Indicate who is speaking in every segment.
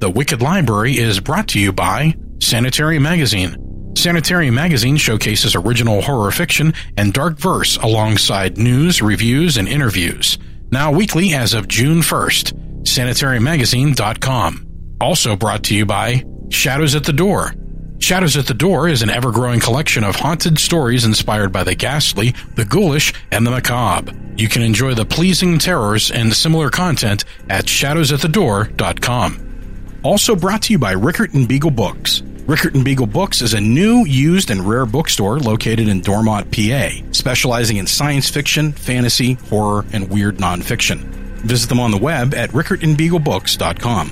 Speaker 1: The Wicked Library is brought to you by Sanitarium Magazine. Sanitarium Magazine showcases original horror fiction and dark verse alongside news, reviews, and interviews. Now weekly as of June 1st. SanitariumMagazine.com. Also brought to you by Shadows at the Door. Shadows at the Door is an ever growing collection of haunted stories inspired by the ghastly, the ghoulish, and the macabre. You can enjoy the pleasing terrors and similar content at shadowsatthedoor.com. Also brought to you by Rickert and Beagle Books. Rickert and Beagle Books is a new, used, and rare bookstore located in Dormont, PA, specializing in science fiction, fantasy, horror, and weird nonfiction. Visit them on the web at rickertandbeaglebooks.com.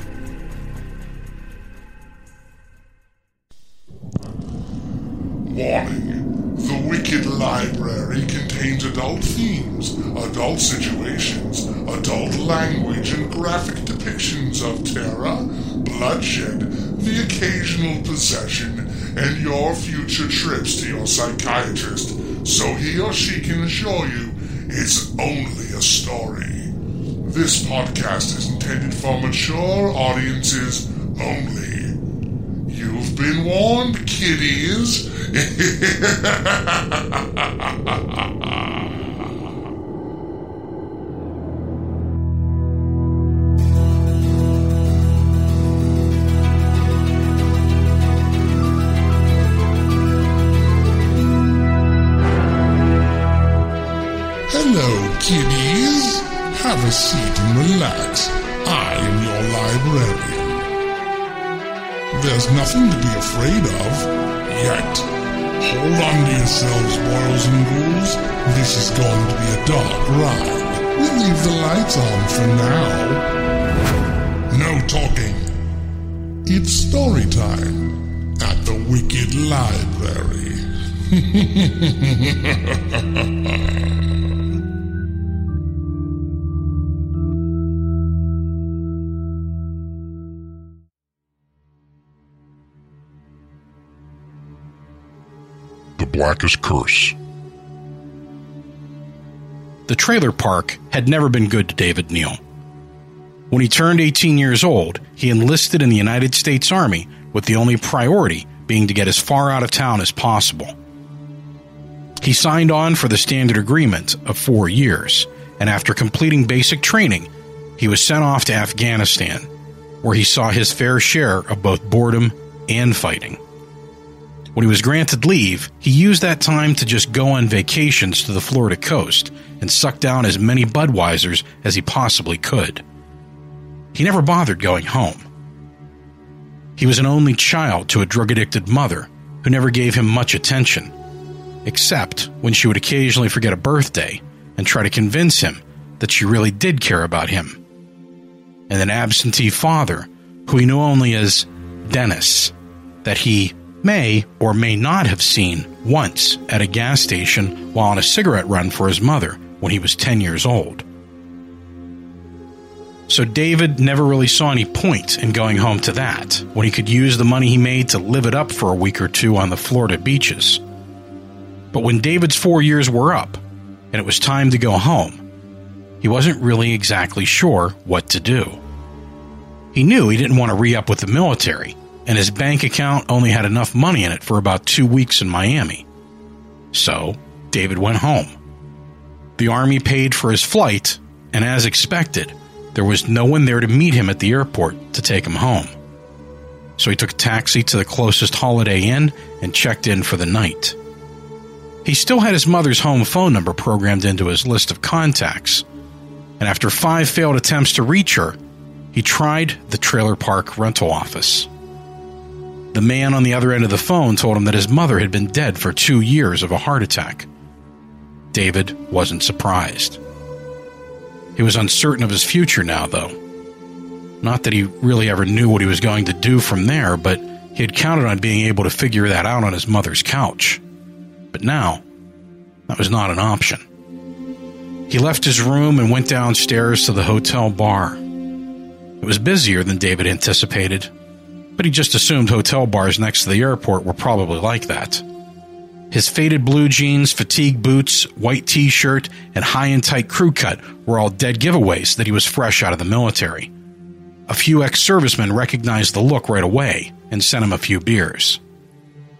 Speaker 2: Warning. The Wicked Library contains adult themes, adult situations, adult language, and graphic depictions of terror, bloodshed, the occasional possession, and your future trips to your psychiatrist so he or she can assure you it's only a story. This podcast is intended for mature audiences only. You've been warned, kiddies. Hello, kiddies. Have a seat and relax. I am your librarian. There's nothing to be afraid of yet. Hold on to yourselves, boils and ghouls. This is going to be a dark ride. We'll leave the lights on for now. No talking. It's story time at the Wicked Library.
Speaker 3: Blackest Curse.
Speaker 1: The trailer park had never been good to David Neal. When he turned 18 years old, he enlisted in the United States Army with the only priority being to get as far out of town as possible. He signed on for the standard agreement of four years, and after completing basic training, he was sent off to Afghanistan, where he saw his fair share of both boredom and fighting. When he was granted leave, he used that time to just go on vacations to the Florida coast and suck down as many Budweisers as he possibly could. He never bothered going home. He was an only child to a drug addicted mother who never gave him much attention, except when she would occasionally forget a birthday and try to convince him that she really did care about him. And an absentee father who he knew only as Dennis, that he may or may not have seen once at a gas station while on a cigarette run for his mother when he was 10 years old. So David never really saw any point in going home to that when he could use the money he made to live it up for a week or two on the Florida beaches. But when David's four years were up and it was time to go home, he wasn't really exactly sure what to do. He knew he didn't want to re up with the military, and his bank account only had enough money in it for about two weeks in Miami. So, David went home. The Army paid for his flight, and as expected, there was no one there to meet him at the airport to take him home. So he took a taxi to the closest Holiday Inn and checked in for the night. He still had his mother's home phone number programmed into his list of contacts, and after five failed attempts to reach her, he tried the trailer park rental office. The man on the other end of the phone told him that his mother had been dead for two years of a heart attack. David wasn't surprised. He was uncertain of his future now, though. Not that he really ever knew what he was going to do from there, but he had counted on being able to figure that out on his mother's couch. But now, that was not an option. He left his room and went downstairs to the hotel bar. It was busier than David anticipated, but he just assumed hotel bars next to the airport were probably like that. His faded blue jeans, fatigue boots, white t shirt, and high and tight crew cut were all dead giveaways that he was fresh out of the military. A few ex servicemen recognized the look right away and sent him a few beers.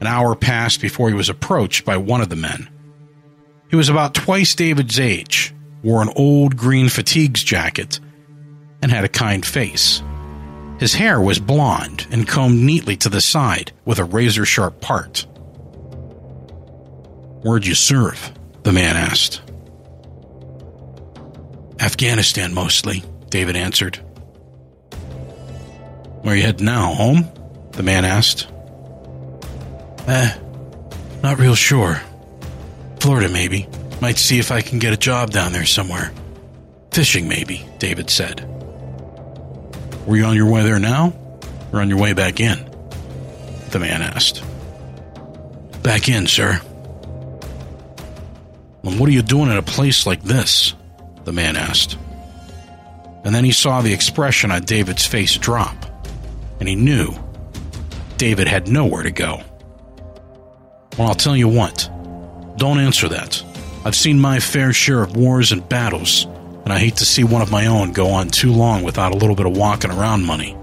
Speaker 1: An hour passed before he was approached by one of the men. He was about twice David's age, wore an old green fatigues jacket, and had a kind face. His hair was blond and combed neatly to the side with a razor sharp part. Where'd you serve? the man asked. Afghanistan mostly, David answered. Where you heading now, home? the man asked. Eh, not real sure. Florida, maybe. Might see if I can get a job down there somewhere. Fishing, maybe, David said. Were you on your way there now? Or on your way back in? The man asked. Back in, sir. Well, what are you doing in a place like this? The man asked. And then he saw the expression on David's face drop, and he knew David had nowhere to go. Well, I'll tell you what. Don't answer that. I've seen my fair share of wars and battles, and I hate to see one of my own go on too long without a little bit of walking around money.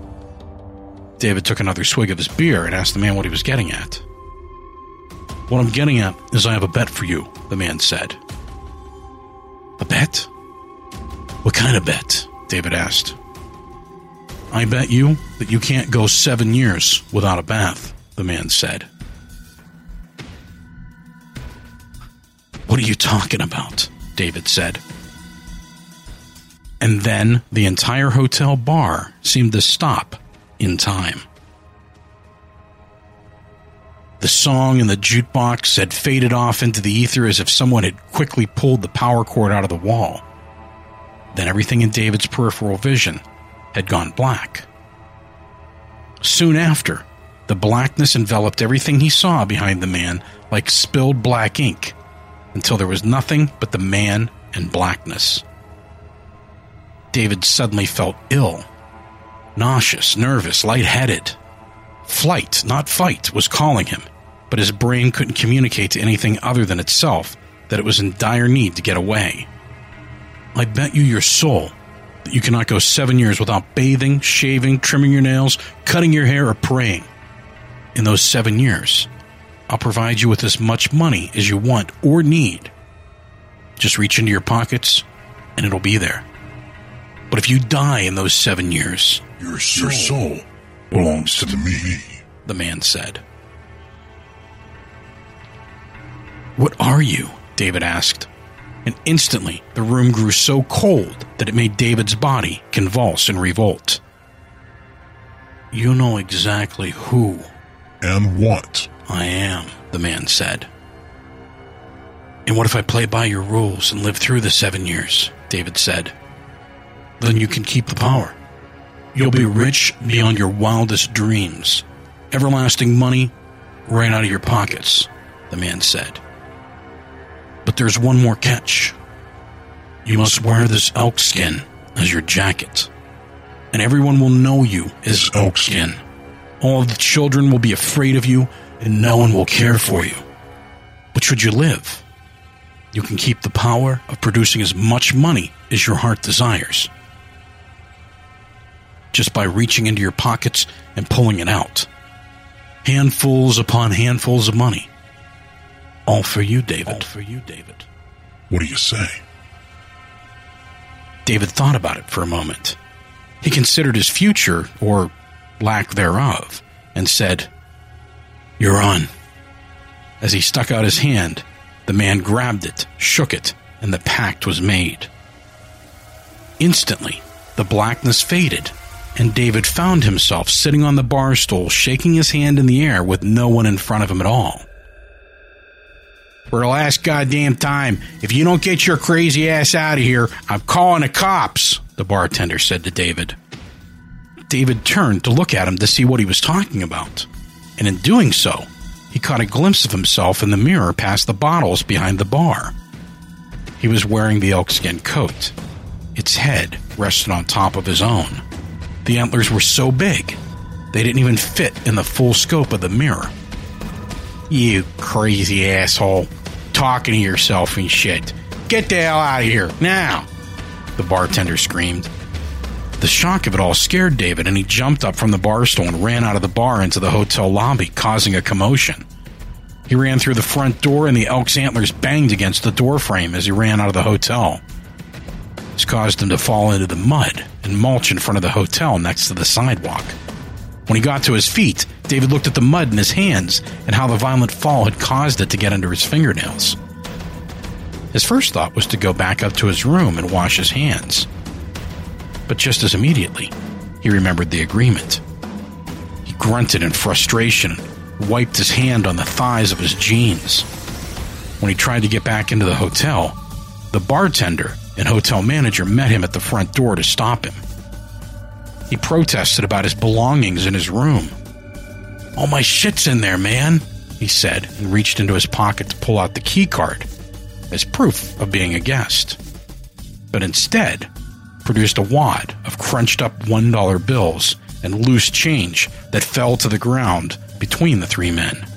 Speaker 1: David took another swig of his beer and asked the man what he was getting at. What I'm getting at is I have a bet for you, the man said. A bet? What kind of bet? David asked. I bet you that you can't go seven years without a bath, the man said. What are you talking about? David said. And then the entire hotel bar seemed to stop in time. The song in the jukebox had faded off into the ether as if someone had quickly pulled the power cord out of the wall. Then everything in David's peripheral vision had gone black. Soon after, the blackness enveloped everything he saw behind the man like spilled black ink until there was nothing but the man and blackness. David suddenly felt ill, nauseous, nervous, lightheaded. Flight, not fight, was calling him, but his brain couldn't communicate to anything other than itself that it was in dire need to get away. I bet you your soul that you cannot go seven years without bathing, shaving, trimming your nails, cutting your hair, or praying. In those seven years, I'll provide you with as much money as you want or need. Just reach into your pockets and it'll be there. But if you die in those seven years,
Speaker 3: your soul, your soul belongs to me,
Speaker 1: the man said. What are you? David asked. And instantly the room grew so cold that it made David's body convulse in revolt. You know exactly who.
Speaker 3: And what?
Speaker 1: I am, the man said. And what if I play by your rules and live through the seven years? David said. Then you can keep the power. You'll be rich beyond your wildest dreams. Everlasting money right out of your pockets, the man said. But there's one more catch. You must wear this elk skin as your jacket. And everyone will know you as elk skin. All of the children will be afraid of you and no one will care for you. But should you live, you can keep the power of producing as much money as your heart desires. Just by reaching into your pockets and pulling it out. Handfuls upon handfuls of money. All for you, David. All
Speaker 3: for you, David. What do you say?
Speaker 1: David thought about it for a moment. He considered his future, or lack thereof, and said, you're on. As he stuck out his hand, the man grabbed it, shook it, and the pact was made. Instantly, the blackness faded, and David found himself sitting on the bar stool, shaking his hand in the air with no one in front of him at all. For the last goddamn time, if you don't get your crazy ass out of here, I'm calling the cops, the bartender said to David. David turned to look at him to see what he was talking about and in doing so, he caught a glimpse of himself in the mirror past the bottles behind the bar. He was wearing the elkskin coat. Its head rested on top of his own. The antlers were so big, they didn't even fit in the full scope of the mirror. You crazy asshole. Talking to yourself and shit. Get the hell out of here, now! The bartender screamed. The shock of it all scared David, and he jumped up from the bar stool and ran out of the bar into the hotel lobby, causing a commotion. He ran through the front door, and the elk's antlers banged against the doorframe as he ran out of the hotel. This caused him to fall into the mud and mulch in front of the hotel next to the sidewalk. When he got to his feet, David looked at the mud in his hands and how the violent fall had caused it to get under his fingernails. His first thought was to go back up to his room and wash his hands. But just as immediately, he remembered the agreement. He grunted in frustration and wiped his hand on the thighs of his jeans. When he tried to get back into the hotel, the bartender and hotel manager met him at the front door to stop him. He protested about his belongings in his room. All my shit's in there, man, he said, and reached into his pocket to pull out the key card as proof of being a guest. But instead, produced a wad of crunched up $1 bills and loose change that fell to the ground between the three men.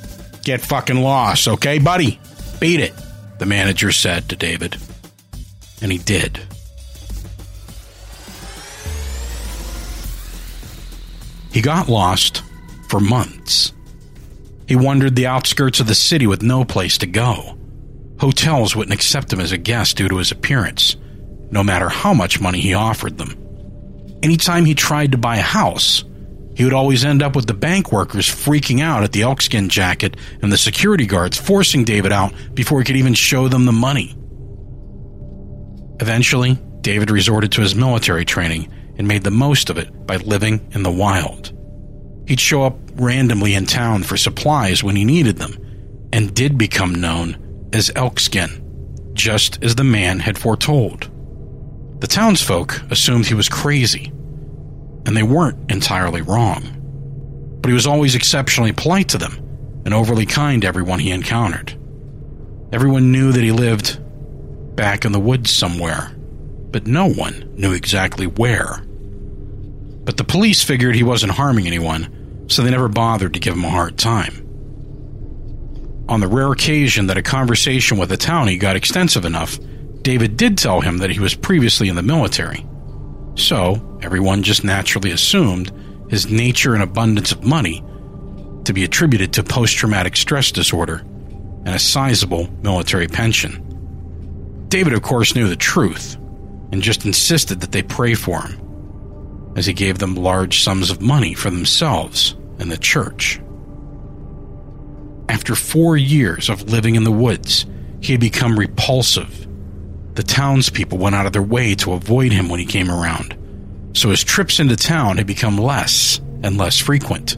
Speaker 1: Get fucking lost, okay, buddy? Beat it, the manager said to David. And he did. He got lost for months. He wandered the outskirts of the city with no place to go. Hotels wouldn't accept him as a guest due to his appearance, no matter how much money he offered them. Anytime he tried to buy a house, he would always end up with the bank workers freaking out at the elkskin jacket and the security guards forcing David out before he could even show them the money. Eventually, David resorted to his military training and made the most of it by living in the wild. He'd show up randomly in town for supplies when he needed them, and did become known as Elkskin, just as the man had foretold. The townsfolk assumed he was crazy, and they weren't entirely wrong. But he was always exceptionally polite to them and overly kind to everyone he encountered. Everyone knew that he lived back in the woods somewhere, but no one knew exactly where. But the police figured he wasn't harming anyone, so they never bothered to give him a hard time. On the rare occasion that a conversation with a townie got extensive enough, David did tell him that he was previously in the military. So, everyone just naturally assumed his nature and abundance of money to be attributed to post traumatic stress disorder and a sizable military pension. David, of course, knew the truth and just insisted that they pray for him, as he gave them large sums of money for themselves and the church. After four years of living in the woods, he had become repulsive. The townspeople went out of their way to avoid him when he came around, so his trips into town had become less and less frequent.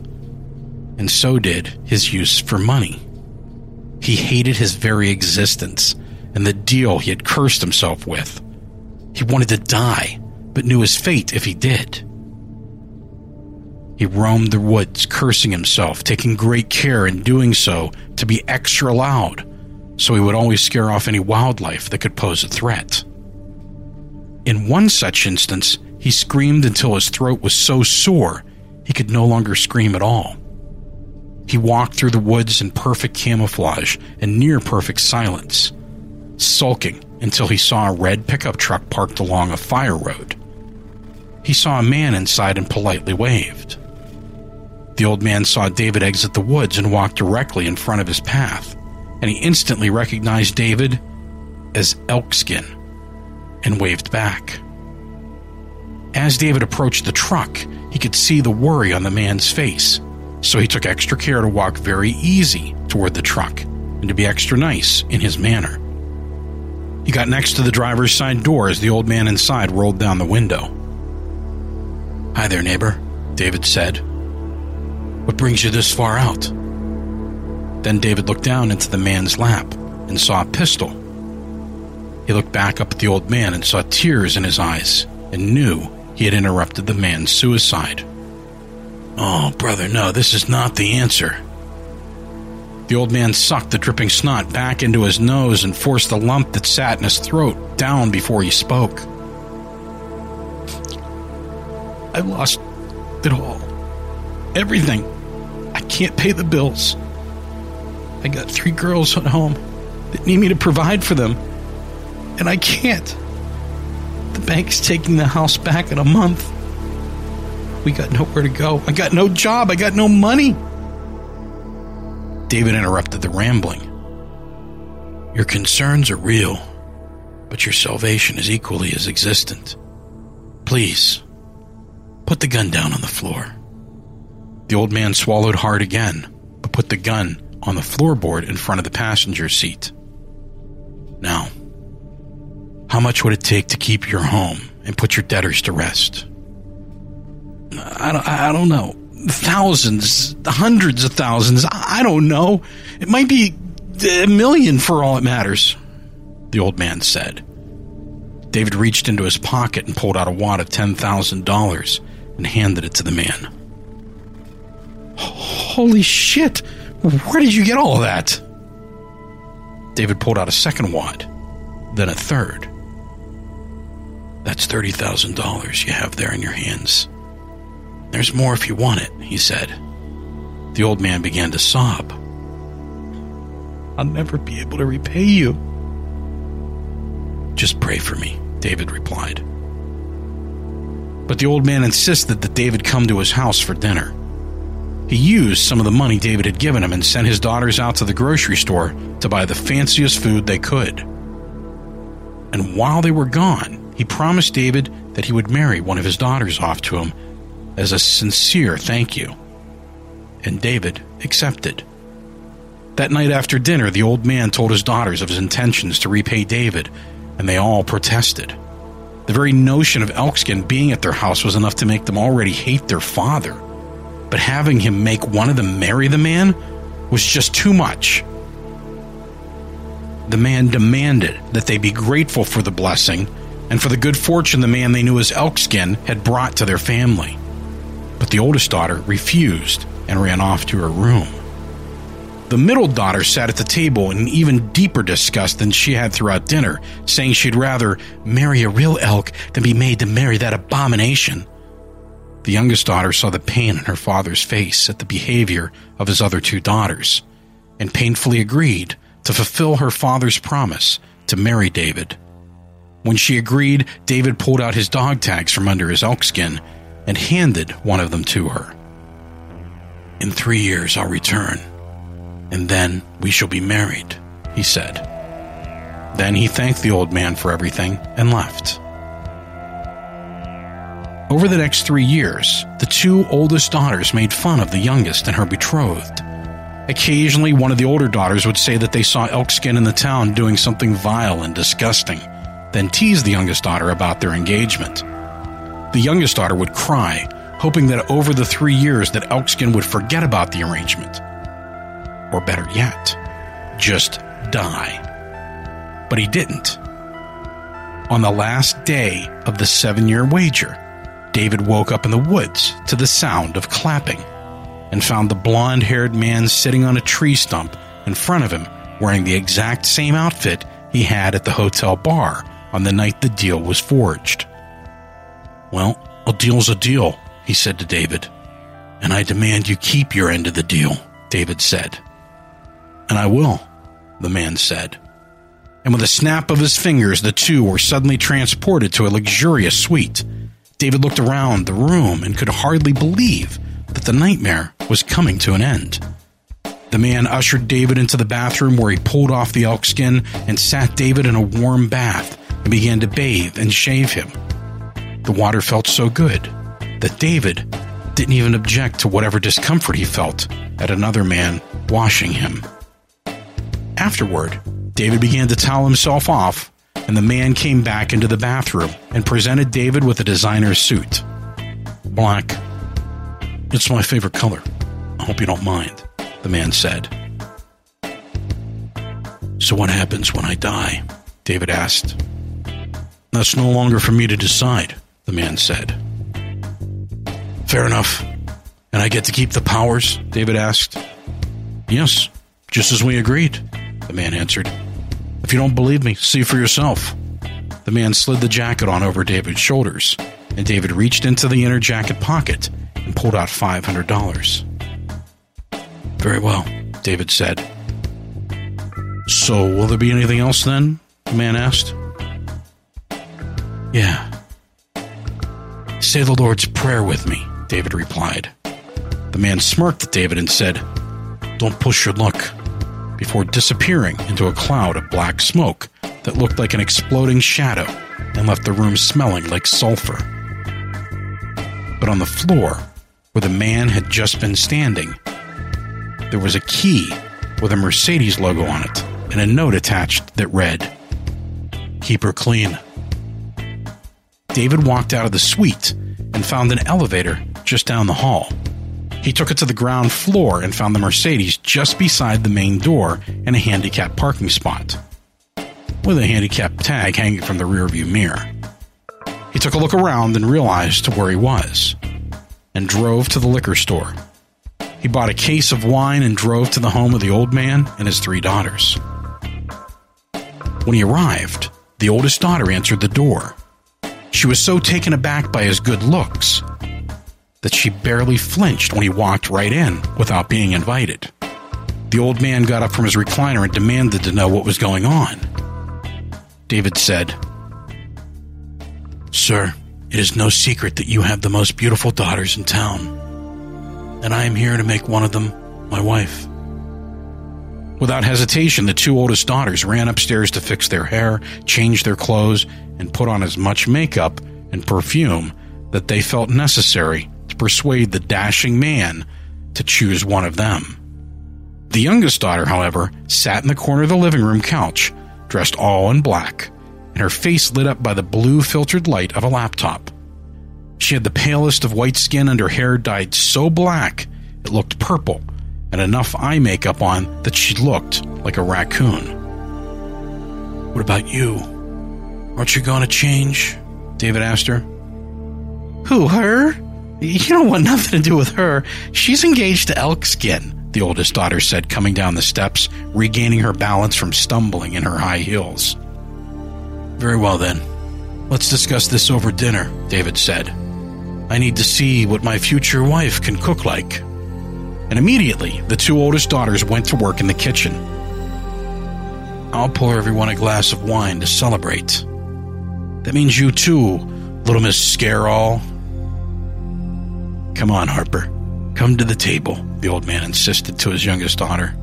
Speaker 1: And so did his use for money. He hated his very existence and the deal he had cursed himself with. He wanted to die, but knew his fate if he did. He roamed the woods, cursing himself, taking great care in doing so to be extra loud, so he would always scare off any wildlife that could pose a threat. In one such instance, he screamed until his throat was so sore he could no longer scream at all. He walked through the woods in perfect camouflage and near perfect silence sulking until he saw a red pickup truck parked along a fire road. He saw a man inside and politely waved. The old man saw David exit the woods and walk directly in front of his path, and he instantly recognized David as Elkskin and waved back. As David approached the truck, he could see the worry on the man's face, so he took extra care to walk very easy toward the truck and to be extra nice in his manner. He got next to the driver's side door as the old man inside rolled down the window. Hi there, neighbor, David said. What brings you this far out? Then David looked down into the man's lap and saw a pistol. He looked back up at the old man and saw tears in his eyes and knew he had interrupted the man's suicide. Oh, brother, no, this is not the answer. The old man sucked the dripping snot back into his nose and forced the lump that sat in his throat down before he spoke. I've lost it all. Everything. I can't pay the bills. I got three girls at home that need me to provide for them, and I can't. The bank's taking the house back in a month, We got nowhere to go. I got no job. I got no money. David interrupted the rambling. Your concerns are real, but your salvation is equally as existent. Please, put the gun down on the floor. The old man swallowed hard again, but put the gun on the floorboard in front of the passenger seat. Now, how much would it take to keep your home and put your debtors to rest? I don't, I don't know. Thousands, hundreds of thousands. I don't know. It might be a million for all it matters, the old man said. David reached into his pocket and pulled out a wad of $10,000 and handed it to the man. Holy shit! Where did you get all that? David pulled out a second wad, then a third. That's $30,000 you have there in your hands. There's more if you want it, he said. The old man began to sob. I'll never be able to repay you. Just pray for me, David replied. But the old man insisted that David come to his house for dinner. He used some of the money David had given him and sent his daughters out to the grocery store to buy the fanciest food they could. And while they were gone, he promised David that he would marry one of his daughters off to him as a sincere thank you. And David accepted. That night after dinner, the old man told his daughters of his intentions to repay David, and they all protested. The very notion of Elkskin being at their house was enough to make them already hate their father. But having him make one of them marry the man was just too much. The man demanded that they be grateful for the blessing and for the good fortune the man they knew as Elkskin had brought to their family. But the oldest daughter refused and ran off to her room. The middle daughter sat at the table in even deeper disgust than she had throughout dinner, saying she'd rather marry a real elk than be made to marry that abomination. The youngest daughter saw the pain in her father's face at the behavior of his other two daughters, and painfully agreed to fulfill her father's promise to marry David. When she agreed, David pulled out his dog tags from under his elk skin and handed one of them to her. In three years I'll return, and then we shall be married, he said. Then he thanked the old man for everything and left. Over the next three years, the two oldest daughters made fun of the youngest and her betrothed. Occasionally, one of the older daughters would say that they saw Elkskin in the town doing something vile and disgusting, then tease the youngest daughter about their engagement. The youngest daughter would cry, hoping that over the three years that Elkskin would forget about the arrangement. Or better yet, just die. But he didn't. On the last day of the seven year wager, David woke up in the woods to the sound of clapping and found the blond haired man sitting on a tree stump in front of him wearing the exact same outfit he had at the hotel bar on the night the deal was forged. Well, a deal's a deal, he said to David. And I demand you keep your end of the deal, David said. And I will, the man said. And with a snap of his fingers, the two were suddenly transported to a luxurious suite. David looked around the room and could hardly believe that the nightmare was coming to an end. The man ushered David into the bathroom where he pulled off the elk skin and sat David in a warm bath and began to bathe and shave him. The water felt so good that David didn't even object to whatever discomfort he felt at another man washing him. Afterward, David began to towel himself off, and the man came back into the bathroom and presented David with a designer suit. Black. It's my favorite color. I hope you don't mind, the man said. So, what happens when I die? David asked. That's no longer for me to decide, the man said. Fair enough. And I get to keep the powers? David asked. Yes, just as we agreed, the man answered. If you don't believe me, see for yourself. The man slid the jacket on over David's shoulders, and David reached into the inner jacket pocket and pulled out $500. Very well, David said. So, will there be anything else then? The man asked. Yeah. Say the Lord's Prayer with me, David replied. The man smirked at David and said, Don't push your luck, before disappearing into a cloud of black smoke that looked like an exploding shadow and left the room smelling like sulfur. But on the floor, where the man had just been standing, there was a key with a Mercedes logo on it and a note attached that read, Keep her clean. David walked out of the suite and found an elevator just down the hall. He took it to the ground floor and found the Mercedes just beside the main door in a handicapped parking spot, with a handicap tag hanging from the rearview mirror. He took a look around and realized where he was, and drove to the liquor store. He bought a case of wine and drove to the home of the old man and his three daughters. When he arrived, the oldest daughter answered the door. She was so taken aback by his good looks that she barely flinched when he walked right in without being invited. The old man got up from his recliner and demanded to know what was going on. David said, Sir, it is no secret that you have the most beautiful daughters in town, and I am here to make one of them my wife. Without hesitation, the two oldest daughters ran upstairs to fix their hair, change their clothes, and put on as much makeup and perfume that they felt necessary to persuade the dashing man to choose one of them. The youngest daughter, however, sat in the corner of the living room couch, dressed all in black, and her face lit up by the blue filtered light of a laptop. She had the palest of white skin and her hair dyed so black it looked purple, and enough eye makeup on that she looked like a raccoon. What about you? Aren't you going to change? David asked her. Who, her? You don't want nothing to do with her. She's engaged to Elkskin, the oldest daughter said, coming down the steps, regaining her balance from stumbling in her high heels. Very well, then. Let's discuss this over dinner, David said. I need to see what my future wife can cook like. And immediately, the two oldest daughters went to work in the kitchen. I'll pour everyone a glass of wine to celebrate. That means you too, little Miss Scareall. Come on, Harper. Come to the table, the old man insisted to his youngest daughter.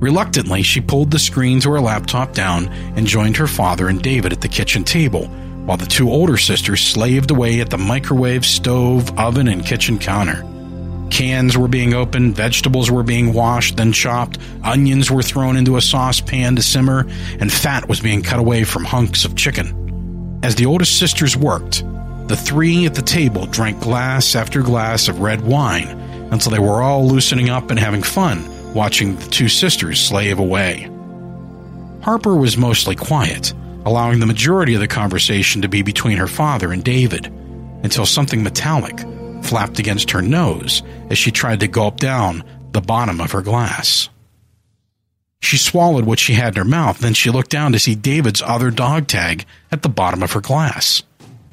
Speaker 1: Reluctantly, she pulled the screen to her laptop down and joined her father and David at the kitchen table, while the two older sisters slaved away at the microwave, stove, oven, and kitchen counter. Cans were being opened, vegetables were being washed, then chopped, onions were thrown into a saucepan to simmer, and fat was being cut away from hunks of chicken. As the oldest sisters worked, the three at the table drank glass after glass of red wine until they were all loosening up and having fun watching the two sisters slave away. Harper was mostly quiet, allowing the majority of the conversation to be between her father and David, until something metallic flapped against her nose as she tried to gulp down the bottom of her glass. She swallowed what she had in her mouth, then she looked down to see David's other dog tag at the bottom of her glass.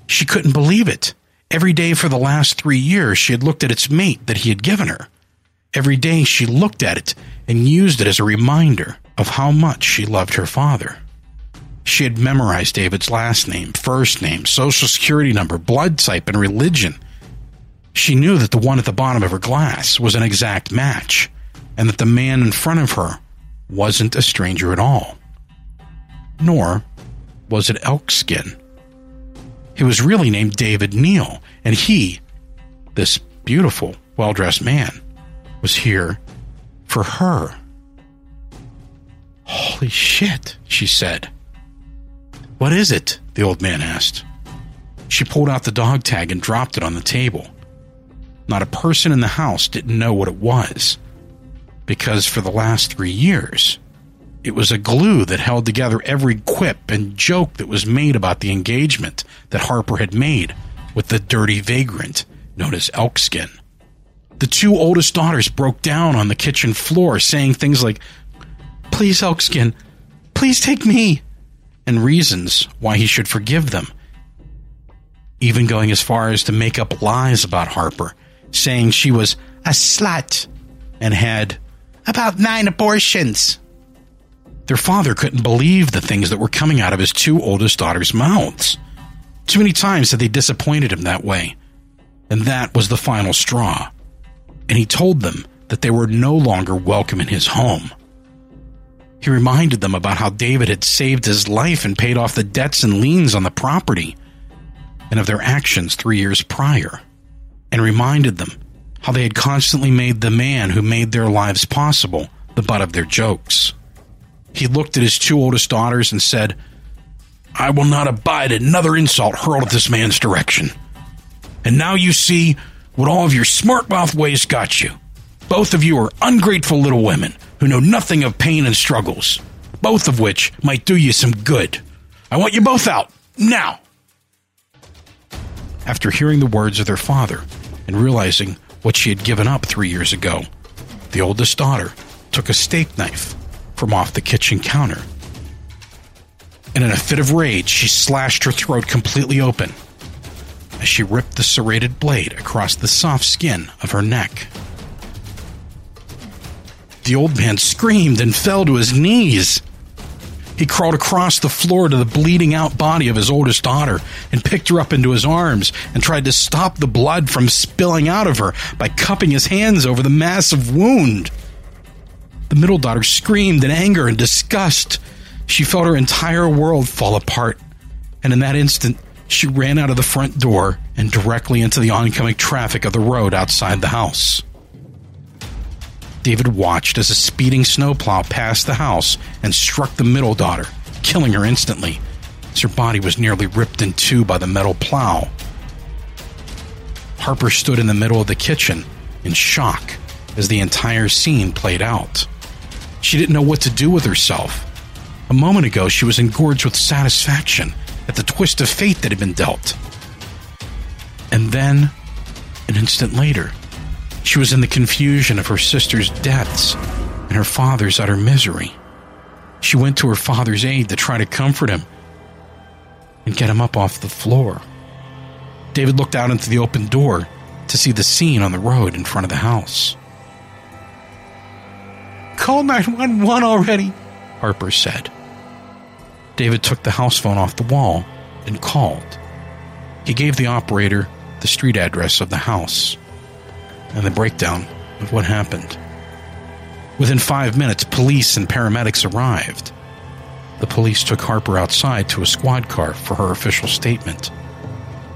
Speaker 1: She couldn't believe it. Every day for the last three years, she had looked at its mate that he had given her. Every day she looked at it and used it as a reminder of how much she loved her father. She had memorized David's last name, first name, social security number, blood type, and religion. She knew that the one at the bottom of her glass was an exact match, and that the man in front of her wasn't a stranger at all. Nor was it Elkskin. He was really named David Neal, and he, this beautiful, well dressed man, was here for her. Holy shit, she said. What is it? the old man asked. She pulled out the dog tag and dropped it on the table. Not a person in the house didn't know what it was, because for the last three years, it was a glue that held together every quip and joke that was made about the engagement that Harper had made with the dirty vagrant known as Elkskin. The two oldest daughters broke down on the kitchen floor, saying things like, Please, Elkskin, please take me, and reasons why he should forgive them. Even going as far as to make up lies about Harper, saying she was a slut and had about nine abortions. Their father couldn't believe the things that were coming out of his two oldest daughters' mouths. Too many times had they disappointed him that way and that was the final straw. And he told them that they were no longer welcome in his home. He reminded them about how David had saved his life and paid off the debts and liens on the property, and of their actions three years prior, and reminded them how they had constantly made the man who made their lives possible the butt of their jokes. He looked at his two oldest daughters and said, I will not abide another insult hurled at this man's direction. And now you see what all of your smart mouth ways got you. Both of you are ungrateful little women who know nothing of pain and struggles, both of which might do you some good. I want you both out, now. After hearing the words of their father and realizing what she had given up three years ago, the oldest daughter took a steak knife from off the kitchen counter. And in a fit of rage, she slashed her throat completely open as she ripped the serrated blade across the soft skin of her neck. The old man screamed and fell to his knees. He crawled across the floor to the bleeding out body of his oldest daughter and picked her up into his arms and tried to stop the blood from spilling out of her by cupping his hands over the massive wound. The middle daughter screamed in anger and disgust. She felt her entire world fall apart, and in that instant, she ran out of the front door and directly into the oncoming traffic of the road outside the house. David watched as a speeding snowplow passed the house and struck the middle daughter, killing her instantly, as her body was nearly ripped in two by the metal plow. Harper stood in the middle of the kitchen in shock as the entire scene played out. She didn't know what to do with herself. A moment ago, she was engorged with satisfaction at the twist of fate that had been dealt. And then, an instant later, she was in the confusion of her sister's deaths and her father's utter misery. She went to her father's aid to try to comfort him and get him up off the floor. David looked out into the open door to see the scene on the road in front of the house. Call 911 already, Harper said. David took the house phone off the wall and called. He gave the operator the street address of the house and the breakdown of what happened. Within five minutes, police and paramedics arrived. The police took Harper outside to a squad car for her official statement.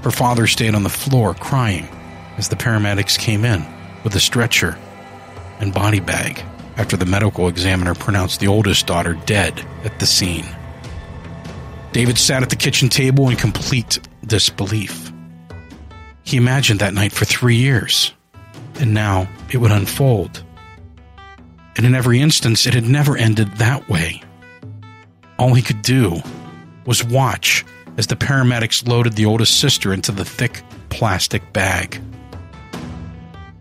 Speaker 1: Her father stayed on the floor crying as the paramedics came in with a stretcher and body bag after the medical examiner pronounced the oldest daughter dead at the scene. David sat at the kitchen table in complete disbelief. He imagined that night for three years and now it would unfold. And in every instance, it had never ended that way. All he could do was watch as the paramedics loaded the oldest sister into the thick plastic bag.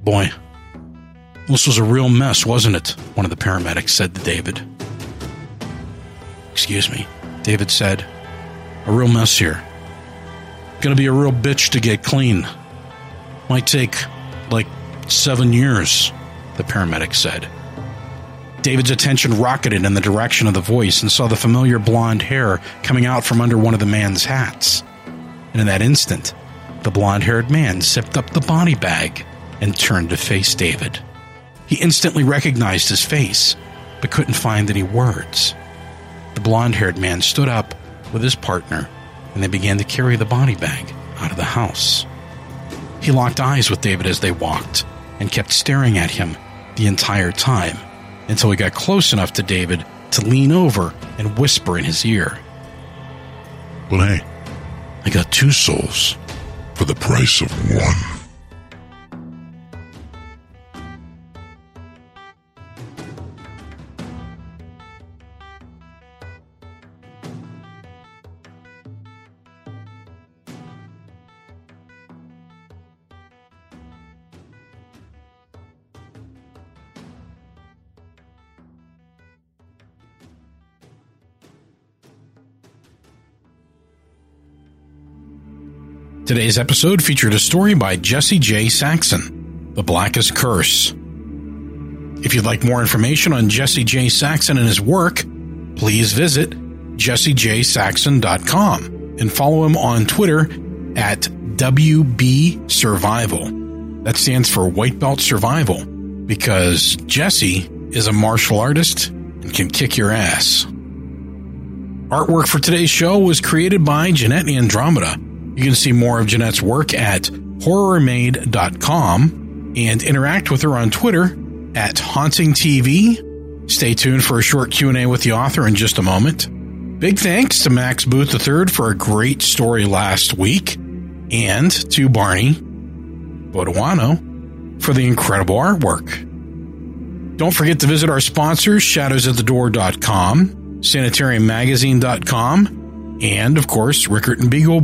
Speaker 1: Boy, this was a real mess, wasn't it? One of the paramedics said to David. Excuse me, David said. A real mess here. Gonna be a real bitch to get clean. Might take, like, Seven years, the paramedic said. David's attention rocketed in the direction of the voice and saw the familiar blonde hair coming out from under one of the man's hats. And in that instant, the blonde haired man zipped up the body bag and turned to face David. He instantly recognized his face, but couldn't find any words. The blonde haired man stood up with his partner, and they began to carry the body bag out of the house. He locked eyes with David as they walked, and kept staring at him the entire time until he got close enough to David to lean over and whisper in his ear.
Speaker 3: Well, hey, I got two souls for the price of one.
Speaker 1: Today's episode featured a story by Jesse J. Saxon, The Blackest Curse. If you'd like more information on Jesse J. Saxon and his work, please visit jessejsaxon.com and follow him on Twitter at WB Survival. That stands for White Belt Survival because Jesse is a martial artist and can kick your ass. Artwork for today's show was created by Jeanette Andromeda. You can see more of Jeanette's work at horrormaid.com and interact with her on Twitter at hauntingtv. Stay tuned for a short Q&A with the author in just a moment. Big thanks to Max Booth III for a great story last week and to Barney Boduano for the incredible artwork. Don't forget to visit our sponsors, shadowsatthedoor.com, sanitariummagazine.com, and of course, Rickert and Beagle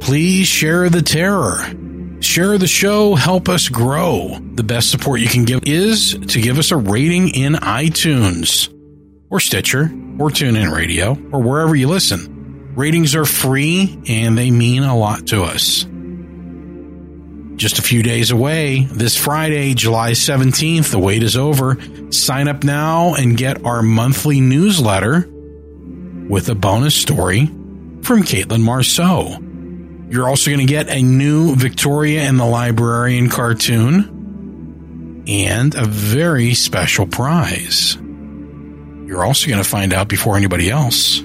Speaker 1: Please share the terror. Share the show, help us grow. The best support you can give is to give us a rating in iTunes or Stitcher or TuneIn Radio or wherever you listen. Ratings are free and they mean a lot to us just a few days away. This Friday, July 17th, the wait is over. Sign up now and get our monthly newsletter with a bonus story from Caitlin Marceau. You're also going to get a new Victoria and the Librarian cartoon and a very special prize. You're also going to find out before anybody else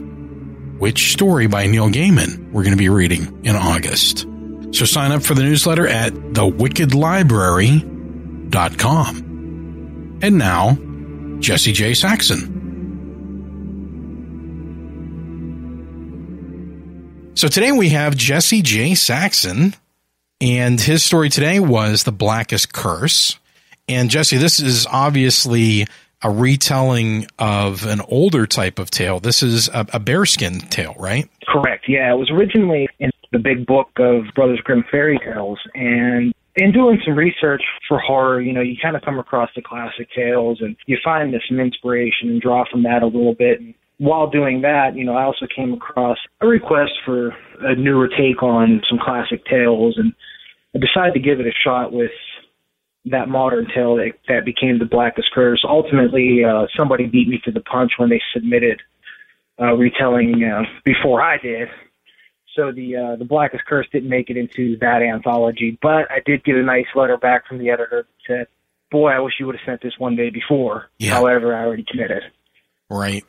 Speaker 1: which story by Neil Gaiman we're going to be reading in August. So sign up for the newsletter at thewickedlibrary.com. And now, Jesse J. Saxon. So today we have Jesse J. Saxon, and his story today was The Blackest Curse. And Jesse, this is obviously a retelling of an older type of tale. This is a, a bearskin tale, right?
Speaker 4: Correct. Yeah, it was originally in the big book of Brothers Grimm fairy tales. And in doing some research for horror, you know, you kind of come across the classic tales and you find some inspiration and draw from that a little bit. And while doing that, you know, I also came across a request for a newer take on some classic tales and I decided to give it a shot with that modern tale that, that became the Blackest Curse. Ultimately, uh, somebody beat me to the punch when they submitted uh, retelling uh, before I did, so the uh, the Blackest Curse didn't make it into that anthology. But I did get a nice letter back from the editor that said, "Boy, I wish you would have sent this one day before." Yeah. However, I already committed.
Speaker 1: Right.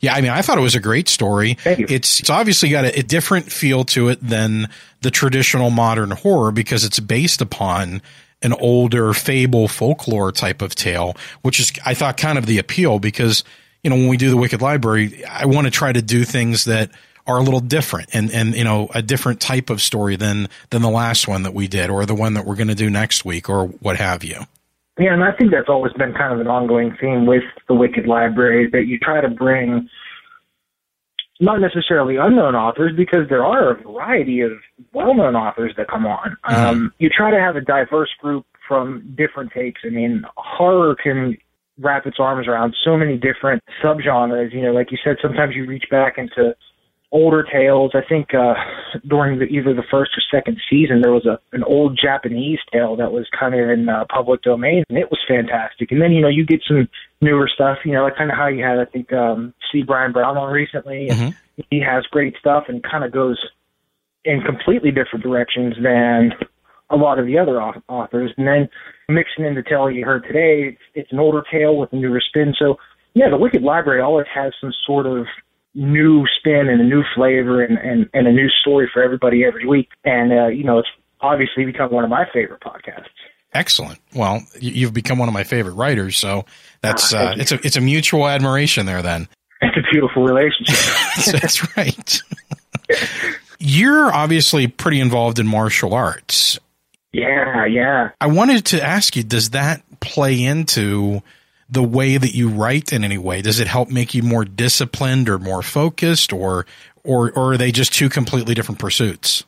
Speaker 1: Yeah, I mean, I thought it was a great story. It's it's obviously got a, a different feel to it than the traditional modern horror because it's based upon an older fable folklore type of tale, which is I thought kind of the appeal because you know when we do the Wicked Library, I want to try to do things that are a little different and, and, you know, a different type of story than, than the last one that we did or the one that we're going to do next week or what have you.
Speaker 4: Yeah, and I think that's always been kind of an ongoing theme with the Wicked Library that you try to bring not necessarily unknown authors because there are a variety of well-known authors that come on. Mm-hmm. Um, you try to have a diverse group from different takes. I mean, horror can wrap its arms around so many different subgenres. You know, like you said, sometimes you reach back into older tales. I think uh, during the, either the first or second season, there was a an old Japanese tale that was kind of in uh, public domain, and it was fantastic. And then you know you get some newer stuff, you know, like kind of how you had I think um, C. Bryan Brown on recently, and mm-hmm. he has great stuff and kind of goes in completely different directions than a lot of the other authors. And then mixing in the tale you heard today, it's, it's an older tale with a newer spin. So yeah, the Wicked Library always has some sort of new spin and a new flavor and, and, and a new story for everybody every week. And, uh, you know, it's obviously become one of my favorite podcasts.
Speaker 1: Excellent. Well, you've become one of my favorite writers, so that's ah, uh, it's a it's a mutual admiration there. Then
Speaker 4: it's a beautiful relationship.
Speaker 1: that's right. You're obviously pretty involved in martial arts.
Speaker 4: Yeah, yeah.
Speaker 1: I wanted to ask you: Does that play into the way that you write in any way? Does it help make you more disciplined or more focused, or or or are they just two completely different pursuits?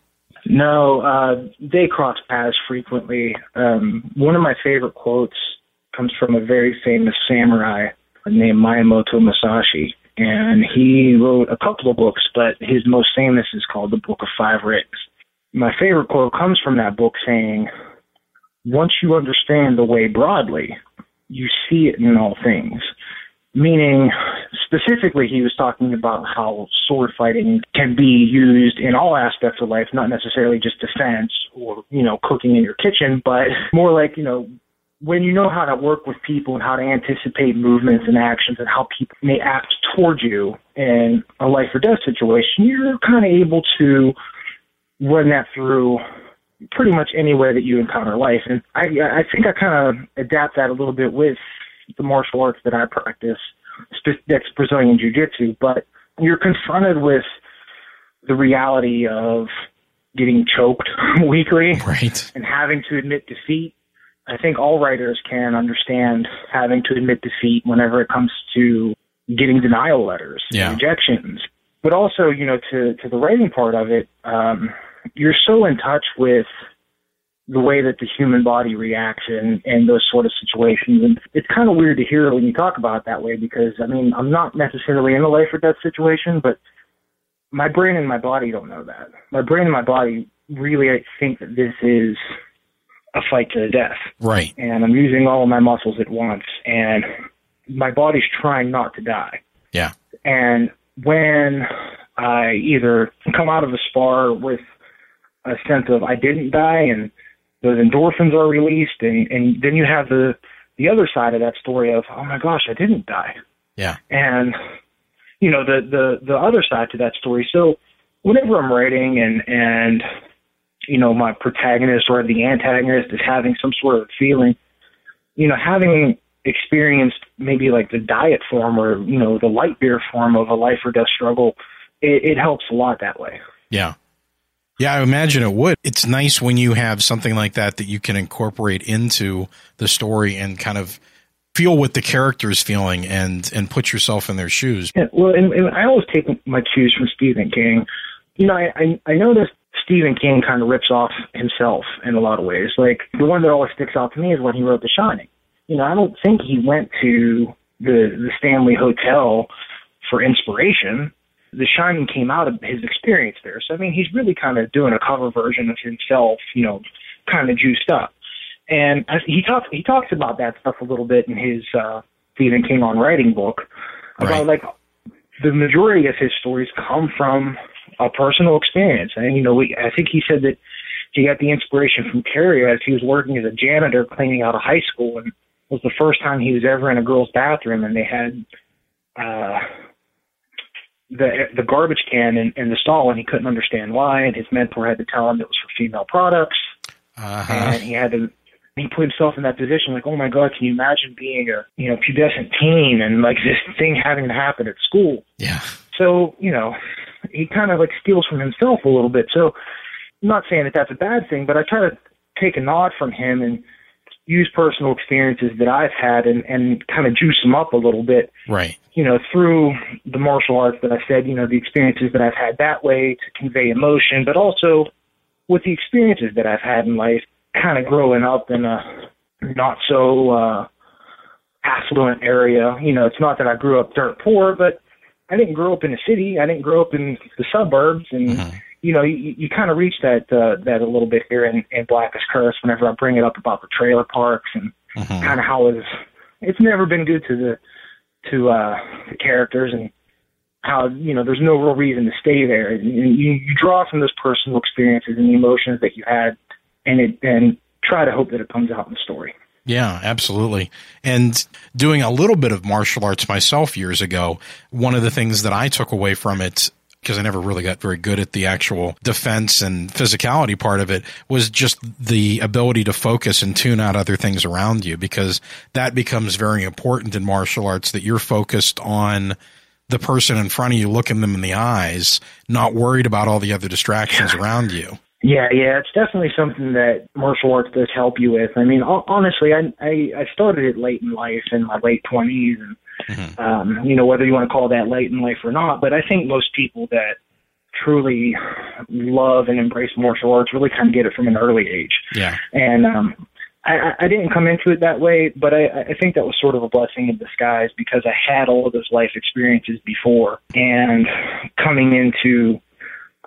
Speaker 4: No, uh, they cross paths frequently. Um, one of my favorite quotes comes from a very famous samurai named Miyamoto Musashi, and he wrote a couple of books, but his most famous is called The Book of Five Rings. My favorite quote comes from that book saying, Once you understand the way broadly, you see it in all things. Meaning, specifically, he was talking about how sword fighting can be used in all aspects of life, not necessarily just defense or, you know, cooking in your kitchen, but more like, you know, when you know how to work with people and how to anticipate movements and actions and how people may act towards you in a life or death situation, you're kind of able to run that through pretty much anywhere that you encounter life. And I, I think I kind of adapt that a little bit with the martial arts that I practice, that's Brazilian Jiu Jitsu. But you're confronted with the reality of getting choked weekly
Speaker 1: right.
Speaker 4: and having to admit defeat. I think all writers can understand having to admit defeat whenever it comes to getting denial letters,
Speaker 1: yeah.
Speaker 4: rejections. But also, you know, to to the writing part of it, um, you're so in touch with the way that the human body reacts in, in those sort of situations. And it's kind of weird to hear when you talk about it that way because, I mean, I'm not necessarily in a life or death situation, but my brain and my body don't know that. My brain and my body really I think that this is a fight to the death.
Speaker 1: Right.
Speaker 4: And I'm using all of my muscles at once and my body's trying not to die.
Speaker 1: Yeah.
Speaker 4: And when I either come out of a spar with a sense of I didn't die and those endorphins are released and, and then you have the the other side of that story of, oh my gosh, I didn't die.
Speaker 1: Yeah.
Speaker 4: And you know, the the the other side to that story. So whenever I'm writing and and you know, my protagonist or the antagonist is having some sort of feeling, you know, having experienced maybe like the diet form or, you know, the light beer form of a life or death struggle, it, it helps a lot that way.
Speaker 1: Yeah. Yeah, I imagine it would. It's nice when you have something like that that you can incorporate into the story and kind of feel what the character is feeling and and put yourself in their shoes.
Speaker 4: Yeah, well, and, and I always take my cues from Stephen King. You know, I I, I noticed Stephen King kind of rips off himself in a lot of ways. Like the one that always sticks out to me is when he wrote The Shining. You know, I don't think he went to the the Stanley Hotel for inspiration. The Shining came out of his experience there. So I mean, he's really kind of doing a cover version of himself, you know, kind of juiced up. And as he talks he talks about that stuff a little bit in his uh, Stephen King on writing book about
Speaker 1: Right.
Speaker 4: like the majority of his stories come from a personal experience. And you know, we, I think he said that he got the inspiration from Carrie as he was working as a janitor cleaning out a high school, and it was the first time he was ever in a girl's bathroom, and they had uh, the the garbage can in, in the stall, and he couldn't understand why, and his mentor had to tell him it was for female products,
Speaker 1: Uh-huh.
Speaker 4: and he had to. He put himself in that position, like, oh my God, can you imagine being a you know pubescent teen and like this thing having to happen at school?
Speaker 1: Yeah.
Speaker 4: So, you know, he kind of like steals from himself a little bit. So, I'm not saying that that's a bad thing, but I try to take a nod from him and use personal experiences that I've had and, and kind of juice them up a little bit,
Speaker 1: Right.
Speaker 4: you know, through the martial arts that I said, you know, the experiences that I've had that way to convey emotion, but also with the experiences that I've had in life, kind of growing up in a not so uh, affluent area. You know, it's not that I grew up dirt poor, but I didn't grow up in a city. I didn't grow up in the suburbs, and
Speaker 1: Mm-hmm.
Speaker 4: You know, you, you kind of reach that uh, that a little bit here in, in Blackest Curse whenever I bring it up about the trailer parks and
Speaker 1: Mhm.
Speaker 4: kind of how it's it's never been good to the to uh, the characters and how you know there's no real reason to stay there. And you, you draw from those personal experiences and the emotions that you had, and it and try to hope that it comes out in the story.
Speaker 1: Yeah, absolutely. And doing a little bit of martial arts myself years ago, one of the things that I took away from it because I never really got very good at the actual defense and physicality part of it was just the ability to focus and tune out other things around you because that becomes very important in martial arts that you're focused on the person in front of you, looking them in the eyes, not worried about all the other distractions around you.
Speaker 4: Yeah, yeah, it's definitely something that martial arts does help you with. I mean, ho- honestly, I I, I started it late in life, in my late twenties, and um, you know whether you want to call that late in life or not. But I think most people that truly love and embrace martial arts really kind of get it from an early age.
Speaker 1: Yeah.
Speaker 4: And um, I, I- I didn't come into it that way, but I, I think that was sort of a blessing in disguise because I had all of those life experiences before, and coming into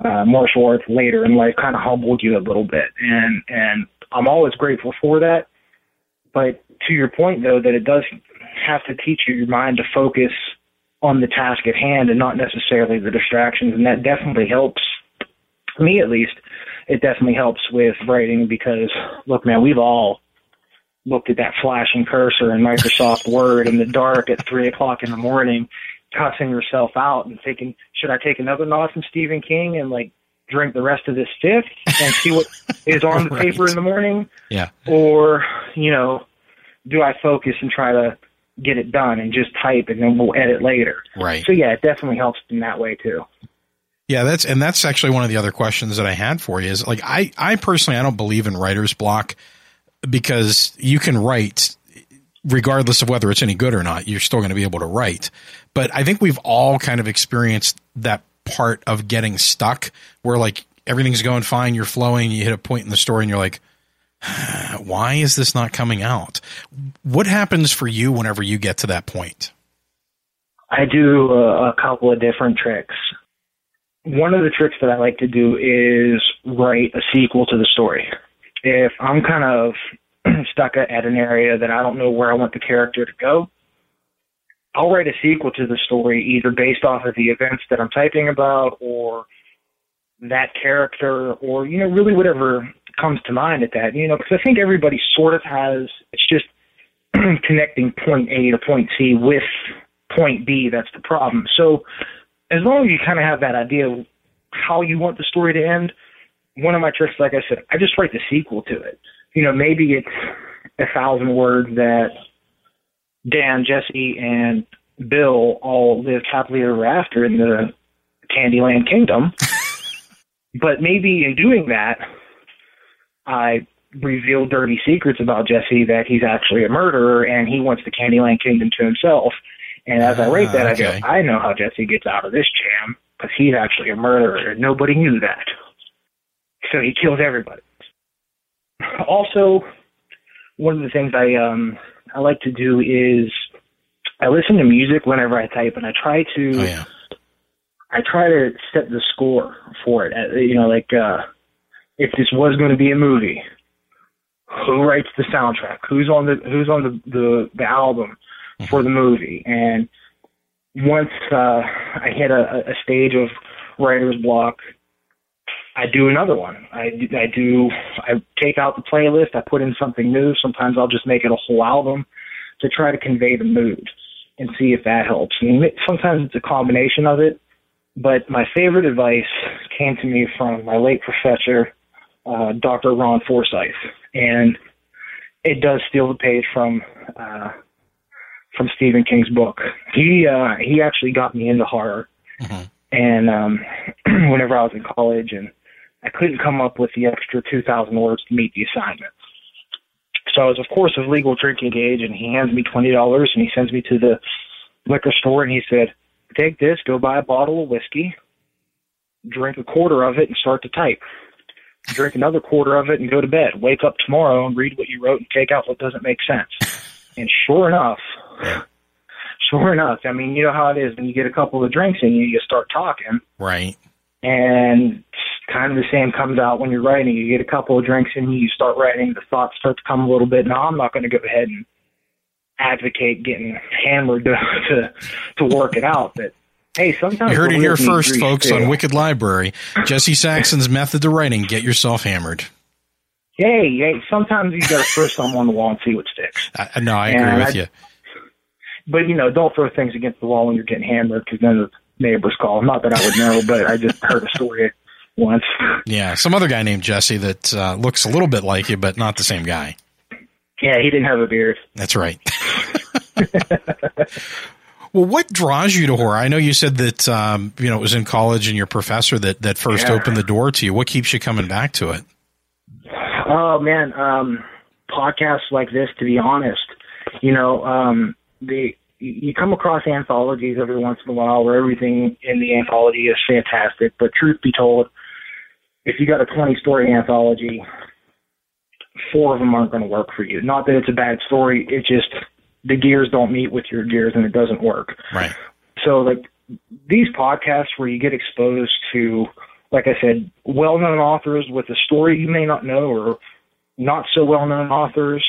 Speaker 4: uh, martial arts later in life kind of humbled you a little bit, and and I'm always grateful for that. But to your point, though, that it does have to teach you your mind to focus on the task at hand and not necessarily the distractions. And that definitely helps me, at least. It definitely helps with writing because, look, man, we've all looked at that flashing cursor in Microsoft Word in the dark at three o'clock in the morning, cussing yourself out and thinking, should I take another nod from Stephen King and like drink the rest of this fifth and see what is on the right. paper in the morning?
Speaker 1: Yeah.
Speaker 4: Or, you know, do I focus and try to get it done and just type and then we'll edit later?
Speaker 1: Right.
Speaker 4: So yeah, it definitely helps in that way too.
Speaker 1: Yeah, that's and that's actually one of the other questions that I had for you is like I I personally I don't believe in writer's block because you can write regardless of whether it's any good or not, you're still going to be able to write. But I think we've all kind of experienced that part of getting stuck where like everything's going fine, you're flowing, you hit a point in the story and you're like, why is this not coming out? What happens for you whenever you get to that point?
Speaker 4: I do a, couple of different tricks. One of the tricks that I like to do is write a sequel to the story if I'm kind of stuck at an area that I don't know where I want the character to go, I'll write a sequel to the story either based off of the events that I'm typing about or that character or, you know, really whatever comes to mind at that, you know, because I think everybody sort of has, it's just connecting point A to point C with point B that's the problem. So as long as you kind of have that idea of how you want the story to end, one of my tricks, like I said, I just write the sequel to it. You know, maybe it's a thousand words that Dan, Jesse, and Bill all lived happily ever after in the Candyland Kingdom. but maybe in doing that, I reveal dirty secrets about Jesse that he's actually a murderer and he wants the Candyland Kingdom to himself. And as I write that, okay. I go, I know how Jesse gets out of this jam because he's actually a murderer and nobody knew that so he kills everybody. Also, one of the things I um I like to do is I listen to music whenever I type, and I try to
Speaker 1: oh, yeah.
Speaker 4: I try to set the score for it. Uh, you know, like uh, if this was going to be a movie, who writes the soundtrack? Who's on the Who's on the the, the album mm-hmm. for the movie? And once uh, I hit a, a stage of writer's block, I do another one. I, I do, I take out the playlist, I put in something new. Sometimes I'll just make it a whole album to try to convey the mood and see if that helps. Mean, sometimes it's a combination of it, but my favorite advice came to me from my late professor, uh, Dr. Ron Forsyth, and it does steal the page from, uh, from Stephen King's book. He, uh, he actually got me into horror. Mm-hmm. And um, whenever I was in college, and I couldn't come up with the extra 2,000 words to meet the assignment. So I was, of course, of legal drinking age, and he hands me $20 and he sends me to the liquor store and he said, Take this, go buy a bottle of whiskey, drink a quarter of it, and start to type. Drink another quarter of it and go to bed. Wake up tomorrow and read what you wrote and take out what doesn't make sense. And sure enough, sure enough, I mean, you know how it is when you get a couple of drinks and you, you start talking.
Speaker 1: Right.
Speaker 4: And kind of the same comes out when you're writing. You get a couple of drinks and you start writing, the thoughts start to come a little bit. Now I'm not going to go ahead and advocate getting hammered to to, to work it out, but hey, sometimes
Speaker 1: you heard it here first, folks, too. on Wicked Library. Jesse Saxon's method to writing: get yourself hammered.
Speaker 4: Hey, hey, sometimes you got to throw something on the wall and see what sticks.
Speaker 1: I, no, I agree and with I, you.
Speaker 4: But you know, don't throw things against the wall when you're getting hammered because then the neighbors call. Not that I would know, but I just heard a story once.
Speaker 1: Yeah, some other guy named Jesse that uh, looks a little bit like you, but not the same guy.
Speaker 4: Yeah, he didn't have a beard.
Speaker 1: That's right. well, what draws you to horror? I know you said that um, you know it was in college and your professor that that first yeah. opened the door to you. What keeps you coming back to it?
Speaker 4: Oh man, um, podcasts like this. To be honest, you know, um, the you come across anthologies every once in a while where everything in the anthology is fantastic. But truth be told, if you got a 20 story anthology, four of them aren't going to work for you. Not that it's a bad story, it just the gears don't meet with your gears and it doesn't work.
Speaker 1: Right.
Speaker 4: So like these podcasts where you get exposed to like I said, well known authors with a story you may not know or not so well known authors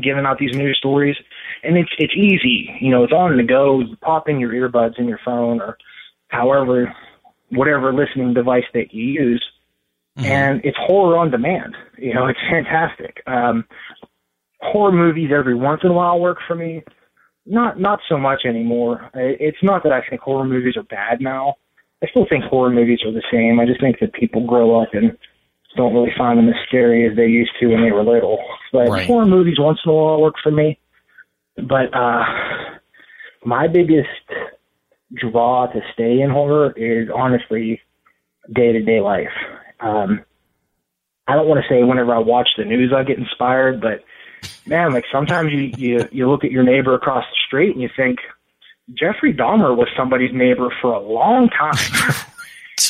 Speaker 4: giving out these news stories, and it's it's easy. You know, it's on the go. You pop in your earbuds in your phone or however, whatever listening device that you use, mm-hmm. and it's horror on demand. You know, it's fantastic. Um, horror movies every once in a while work for me. Not not so much anymore. It's not that I think horror movies are bad now. I still think horror movies are the same. I just think that people grow up and don't really find them as scary as they used to when they were little. But right. horror movies once in a while work for me. But uh my biggest draw to stay in horror is honestly day to day life. Um I don't want to say whenever I watch the news I get inspired, but man, like sometimes you you you look at your neighbor across the street and you think Jeffrey Dahmer was somebody's neighbor for a long time.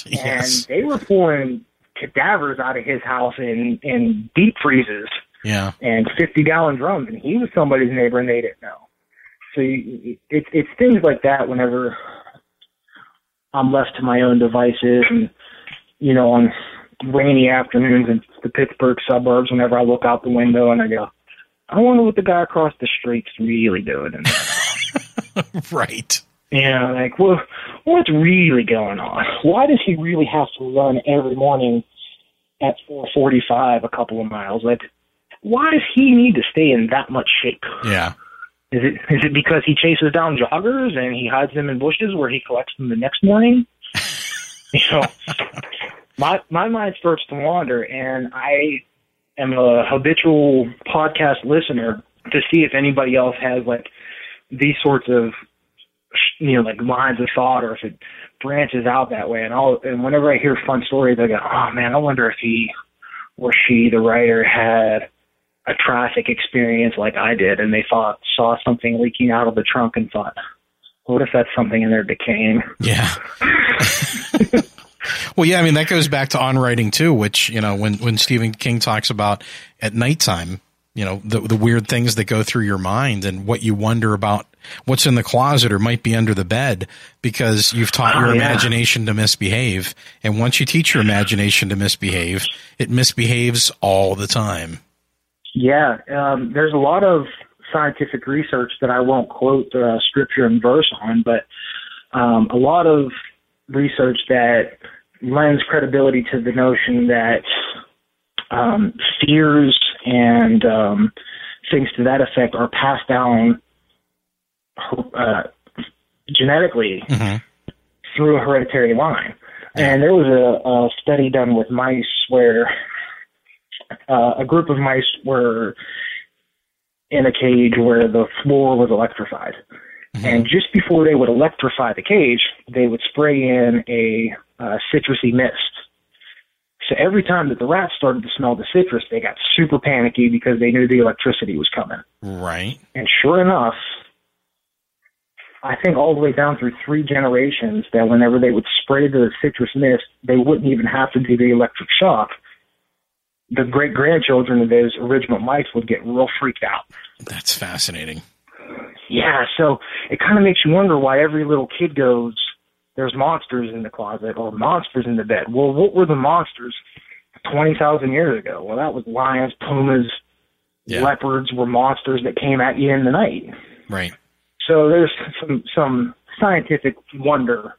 Speaker 4: yes. And they were pulling cadavers out of his house in in deep freezes.
Speaker 1: Yeah.
Speaker 4: And 50 gallon drums and he was somebody's neighbor and they didn't know. So you, it's it's things like that whenever I'm left to my own devices and you know on rainy afternoons in the Pittsburgh suburbs whenever I look out the window and I go I wonder what the guy across the street's really doing.
Speaker 1: right.
Speaker 4: Yeah, like, well, what's really going on? Why does he really have to run every morning at 4:45 a couple of miles? Like, why does he need to stay in that much shape?
Speaker 1: Yeah.
Speaker 4: Is it is it because he chases down joggers and he hides them in bushes where he collects them the next morning? you know, my my mind starts to wander, and I am a habitual podcast listener to see if anybody else has like these sorts of you know like lines of thought or if it branches out that way and I'll and whenever I hear fun stories I go oh man I wonder if he or she the writer had a traffic experience like I did and they thought saw something leaking out of the trunk and thought what if that's something in there decaying
Speaker 1: yeah Well, yeah, I mean that goes back to on writing too, which you know when when Stephen King talks about at nighttime, you know the the weird things that go through your mind and what you wonder about what's in the closet or might be under the bed because you've taught your oh, yeah. imagination to misbehave, and once you teach your imagination to misbehave, it misbehaves all the time.
Speaker 4: Yeah, um, there's a lot of scientific research that I won't quote uh, scripture and verse on, but um, a lot of research that lends credibility to the notion that um, fears and um, things to that effect are passed down uh, genetically mm-hmm. through a hereditary line. And there was a, a study done with mice where uh, a group of mice were in a cage where the floor was electrified. Mm-hmm. And just before they would electrify the cage, they would spray in a uh, citrusy mist. So every time that the rats started to smell the citrus, they got super panicky because they knew the electricity was coming.
Speaker 1: Right.
Speaker 4: And sure enough, I think all the way down through three generations, that whenever they would spray the citrus mist, they wouldn't even have to do the electric shock. The great grandchildren of those original mice would get real freaked out.
Speaker 1: That's fascinating.
Speaker 4: Yeah, so it kind of makes you wonder why every little kid goes, there's monsters in the closet or monsters in the bed. Well, what were the monsters 20,000 years ago? Well, that was lions, pumas, yeah. leopards were monsters that came at you in the night.
Speaker 1: Right.
Speaker 4: So there's some, some scientific wonder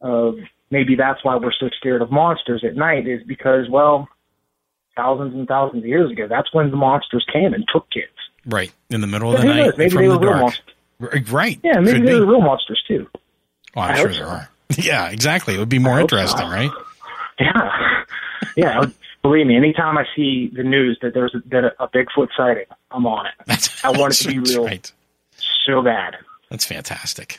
Speaker 4: of maybe that's why we're so scared of monsters at night is because, well, thousands and thousands of years ago, that's when the monsters came and took kids.
Speaker 1: Right in the middle of the night.
Speaker 4: Maybe they were the real monsters.
Speaker 1: Right.
Speaker 4: Yeah, maybe they were real monsters too.
Speaker 1: Well, I'm I sure there so. are. Yeah, exactly. It would be more interesting, so. right?
Speaker 4: Yeah. Yeah. Believe me, anytime I see the news that there's a, that a, a Bigfoot sighting, I'm on it. That's, I want it to be real right. so bad.
Speaker 1: That's fantastic.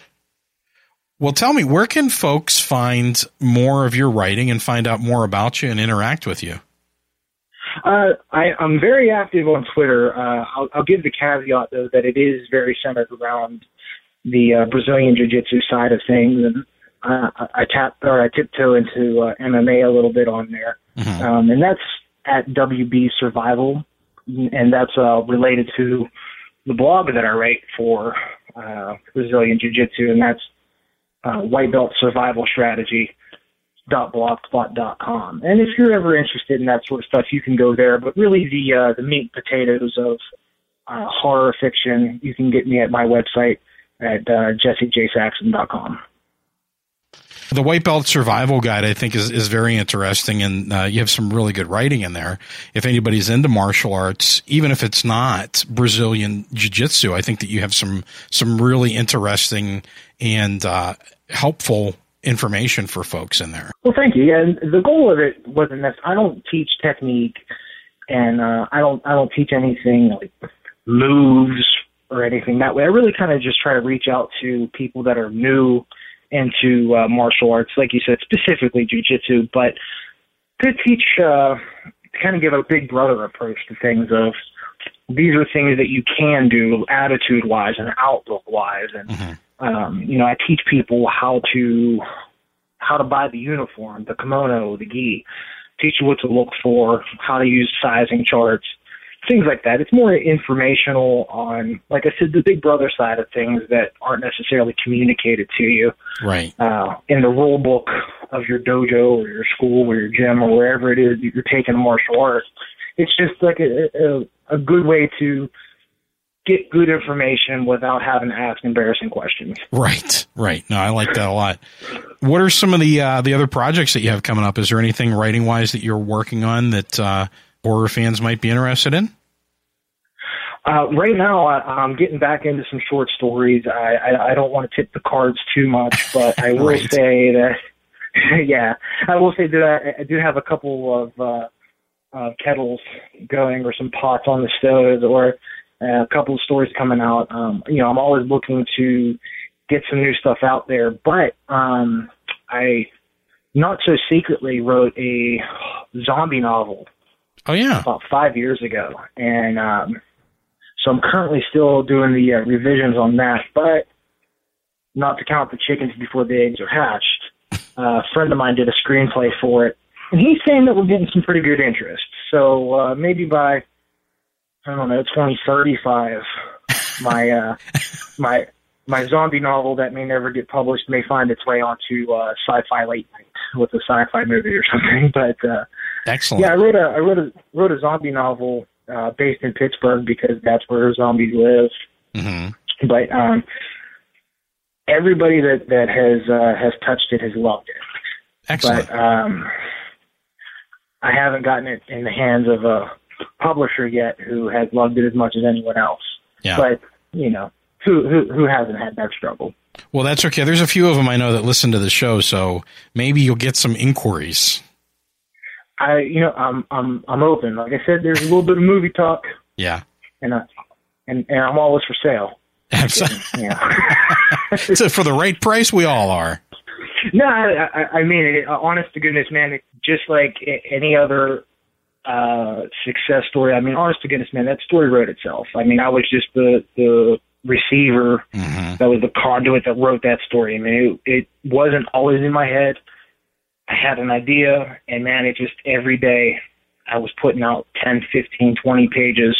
Speaker 1: Well, tell me, where can folks find more of your writing and find out more about you and interact with you?
Speaker 4: Uh, I, I'm very active on Twitter. Uh, I'll, I'll give the caveat though that it is very centered around the uh, Brazilian Jiu-Jitsu side of things, and uh, I tap or I tiptoe into uh, MMA a little bit on there, mm-hmm. um, and that's at WB Survival, and that's uh, related to the blog that I write for uh, Brazilian Jiu-Jitsu, and that's uh, White Belt Survival Strategy blogspot.com. And if you're ever interested in that sort of stuff, you can go there. But really, the uh, the meat potatoes of uh, horror fiction, you can get me at my website at uh, jessejsaxon.com.
Speaker 1: The White Belt Survival Guide, I think, is, is very interesting, and uh, you have some really good writing in there. If anybody's into martial arts, even if it's not Brazilian Jiu Jitsu, I think that you have some some really interesting and uh, helpful information for folks in there.
Speaker 4: Well, thank you. And the goal of it wasn't that I don't teach technique, and uh, I don't I don't teach anything like moves or anything that way. I really kind of just try to reach out to people that are new into uh, martial arts, like you said, specifically jujitsu, but to teach, uh, to kind of give a big brother approach to things of these are things that you can do attitude wise and outlook wise. And, mm-hmm. Um, you know, I teach people how to, how to buy the uniform, the kimono, the gi, teach you what to look for, how to use sizing charts, things like that. It's more informational on, like I said, the big brother side of things that aren't necessarily communicated to you.
Speaker 1: Right.
Speaker 4: Uh, in the rule book of your dojo or your school or your gym or wherever it is that you're taking martial arts. It's just like a, a, a good way to get good information without having to ask embarrassing questions.
Speaker 1: Right, right. No, I like that a lot. What are some of the uh, the other projects that you have coming up? Is there anything writing wise that you're working on that uh, horror fans might be interested in?
Speaker 4: Uh, right now, I, am getting back into some short stories. I, I, I don't want to tip the cards too much, but I will right. say that, yeah, I will say that I, I do have a couple of uh, uh, kettles going or some pots on the stove or uh, a couple of stories coming out. Um, you know, I'm always looking to get some new stuff out there, but um, I not so secretly wrote a zombie novel.
Speaker 1: Oh yeah,
Speaker 4: about five years ago, and um, so I'm currently still doing the uh, revisions on that, but not to count the chickens before the eggs are hatched. Uh, a friend of mine did a screenplay for it, and he's saying that we're getting some pretty good interest. So uh, maybe by I don't know 2035, my uh, my my zombie novel that may never get published may find its way onto uh, sci-fi late night with a sci-fi movie or something. But uh,
Speaker 1: excellent.
Speaker 4: Yeah, I wrote a I wrote a wrote a zombie novel uh, based in Pittsburgh because that's where zombies live.
Speaker 1: Mm-hmm.
Speaker 4: But um, everybody that that has uh, has touched it has loved it.
Speaker 1: Excellent.
Speaker 4: But um, I haven't gotten it in the hands of a publisher yet who has loved it as much as anyone else.
Speaker 1: Yeah.
Speaker 4: But you know, who who who hasn't had that struggle?
Speaker 1: Well, that's okay. There's a few of them I know that listen to the show, so maybe you'll get some inquiries.
Speaker 4: I, you know, I'm, I'm, I'm open. Like I said, there's a little bit of movie talk.
Speaker 1: Yeah.
Speaker 4: And, I, and, and I'm always for sale.
Speaker 1: Absolutely. Yeah. so for the right price, we all are.
Speaker 4: No, I, I I mean, it, honest to goodness, man, just like any other uh, success story. I mean, honest to goodness, man, that story wrote itself. I mean, I was just the the receiver
Speaker 1: mm-hmm.
Speaker 4: that was the conduit that wrote that story. I mean, it, it wasn't always in my head. I had an idea, and man, it just every day I was putting out 10, 15, 20 pages,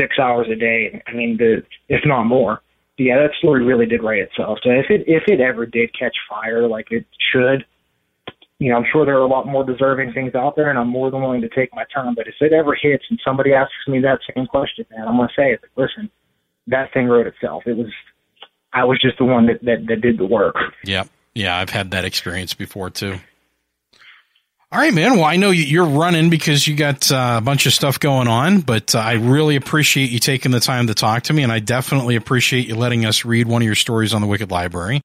Speaker 4: six hours a day. I mean, the if not more. But yeah, that story really did write itself. So if it if it ever did catch fire like it should, you know, I'm sure there are a lot more deserving things out there, and I'm more than willing to take my time. But if it ever hits and somebody asks me that same question, man, I'm gonna say, it. listen, that thing wrote itself. It was, I was just the one that that, that did the work.
Speaker 1: Yep. Yeah, I've had that experience before too. All right, man. Well, I know you're running because you got uh, a bunch of stuff going on, but uh, I really appreciate you taking the time to talk to me, and I definitely appreciate you letting us read one of your stories on the Wicked Library.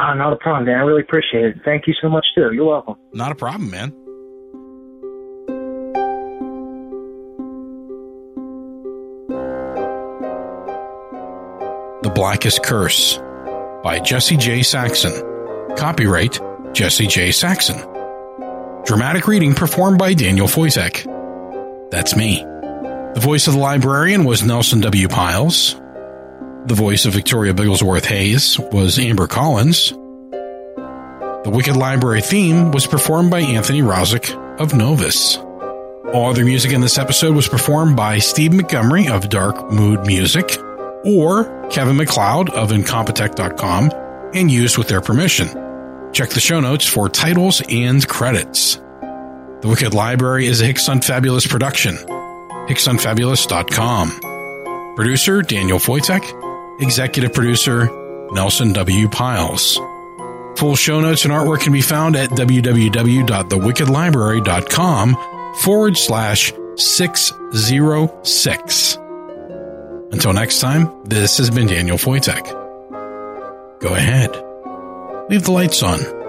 Speaker 4: Uh, not a problem, man. I really appreciate it. Thank you so much, too. You're welcome.
Speaker 1: Not a problem, man. The Blackest Curse by Jesse J. Saxon. Copyright Jesse J. Saxon. Dramatic reading performed by Daniel Foytik. That's me. The voice of the librarian was Nelson W. Pyles. The voice of Victoria Bigglesworth Hayes was Amber Collins. The Wicked Library theme was performed by Anthony Rozic of Novus. All other music in this episode was performed by Steve Montgomery of Dark Mood Music or Kevin MacLeod of Incompetech.com and used with their permission. Check the show notes for titles and credits. The Wicked Library is a Hicks Unfabulous production. HicksUnfabulous.com. Producer Daniel Foytik. Executive producer Nelson W. Pyles. Full show notes and artwork can be found at www.thewickedlibrary.com forward slash 606. Until next time, this has been Daniel Foytik. Go ahead. Leave the lights on.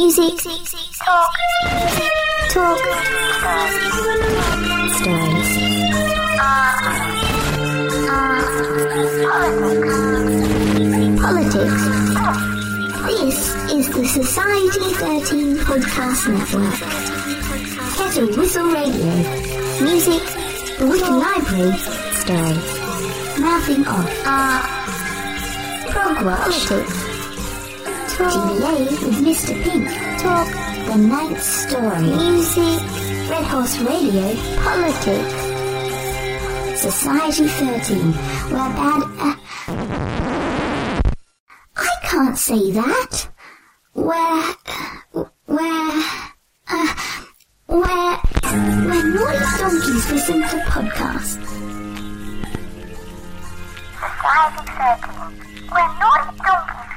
Speaker 5: Music, talk, talk, stories, politics. This is the Society 13 Podcast Network. Kettle Whistle Radio. Music, The Wicked Library, stories, Mouthing Off, Prog politics. GBA with Mr. Pink. Talk. The Ninth Story. Music. Red Horse Radio. Politics. Society 13. Where bad... Uh, I can't say that. Where... Where... Uh, where... Where naughty donkeys listen to podcasts.
Speaker 6: Society 13. Where naughty donkeys